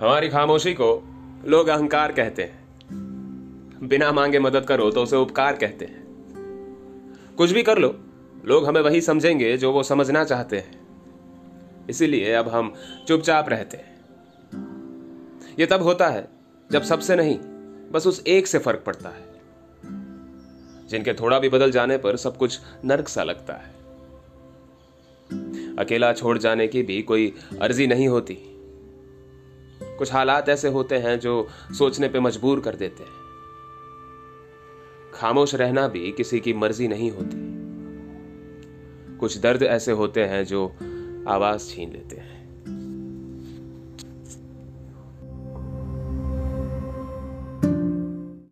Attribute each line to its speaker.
Speaker 1: हमारी खामोशी को लोग अहंकार कहते हैं। बिना मांगे मदद करो तो उसे उपकार कहते हैं। कुछ भी कर लो, लोग हमें वही समझेंगे जो वो समझना चाहते हैं। इसीलिए अब हम चुपचाप रहते हैं। ये तब होता है जब सबसे नहीं, बस उस एक से फ़र्क पड़ता है। जिनके थोड़ा भी बदल जाने पर सब कुछ नर्क सा लगता है। अकेला छोड़ जाने की भी कोई अर्जी नहीं होती। कुछ हालात ऐसे होते हैं जो सोचने पे मजबूर कर देते हैं। खामोश रहना भी किसी की मर्ज़ी नहीं होती। कुछ दर्द ऐसे होते हैं जो आवाज़ छीन लेते हैं।